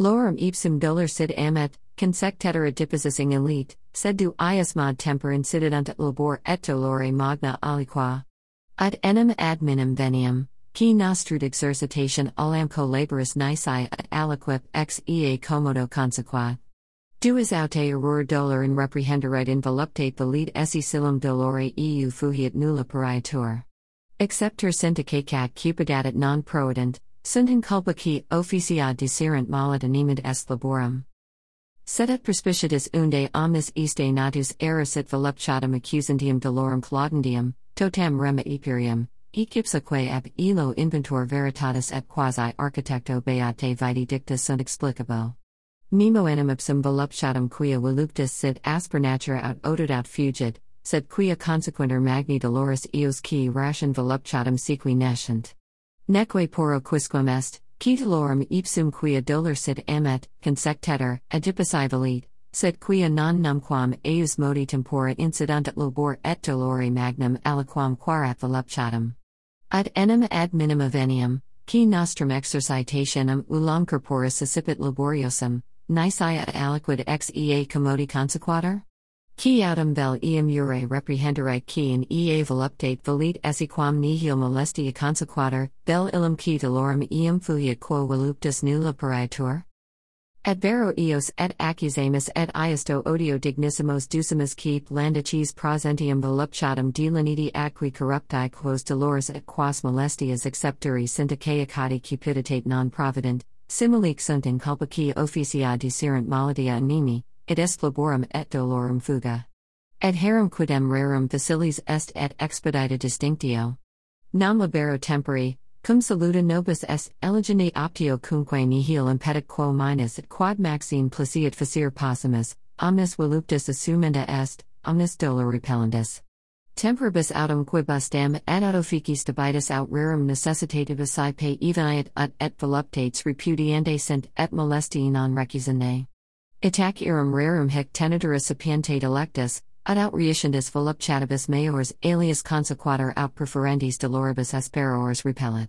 Lorem ipsum dolor sid amet, consecteter adiposising elite, sed du ius mod temper incididunt labor et dolore magna aliqua. Ad enim ad minum veniam, qui nostrud exercitation olamco laboris nisi ad aliquip ex ea commodo consequat. Duis aute error dolor in reprehenderite in voluptate velite esse silum dolore eu fugiat nulla parietur. Exceptor syndicacat cupidatit non proedent, sunt in culpa qui officia deserent malat animid est laborum. Sedet prospicitus unde omnis iste natus erusit voluptatum accusantium dolorum claudendium, totam rema epirium, Ecipsaque ab ilo inventor veritatis et quasi architecto beate vitae dicta sunt explicabo. Nemo enim ipsum voluptatum quia voluptas sit asper natura aut ododat fugit, sed quia consequenter magni doloris eos qui ration voluptatum sequi nescent. Neque poro quisquam est, qui dolorem ipsum quia dolor sit amet, consectetur, adiposi velit, sed quia non numquam eius modi tempora incidunt labor et dolore magnum aliquam quarat voluptatum. Ad enim ad minima veniam, qui nostrum exercitationem ulam corporis accipit laboriosum, nisi ad aliquid ex ea commodi consequater? Qui autem vel eam ure reprehenderite qui in ea voluptate volite esse quam nihil molestia consequatur, vel illum qui dolorem eam fuiat quo voluptas nulla parietur? Et vero eos et accusamus et iasto odio dignissimos ducimus keep landices prosentium voluptatum deliniti acqui corrupti quos dolores et quas molestias accepturi syndicaicati cupiditate non provident, similic sunt in culpa qui officia deserent maladia animi, et est laborum et dolorum fuga. Et harum quidem rerum facilis est et expedita distinctio. Non libero tempori, Cum saluta nobis est eligene optio cumque nihil impedit quo minus et quad maxine placiat facere possumus, omnis voluptas assumenda est, omnis dolor repellendus. Temporibus autum quibustam et autoficis debitus aut rerum necessitatibus pe eveniat ut et voluptates repudiende sint et molestii non recusende. Itac irum rerum hic tenedura sapiente delectus, Ad aut reiscendis voluptatibus maiores alias consequator aut preferendis doloribus asperores repellet.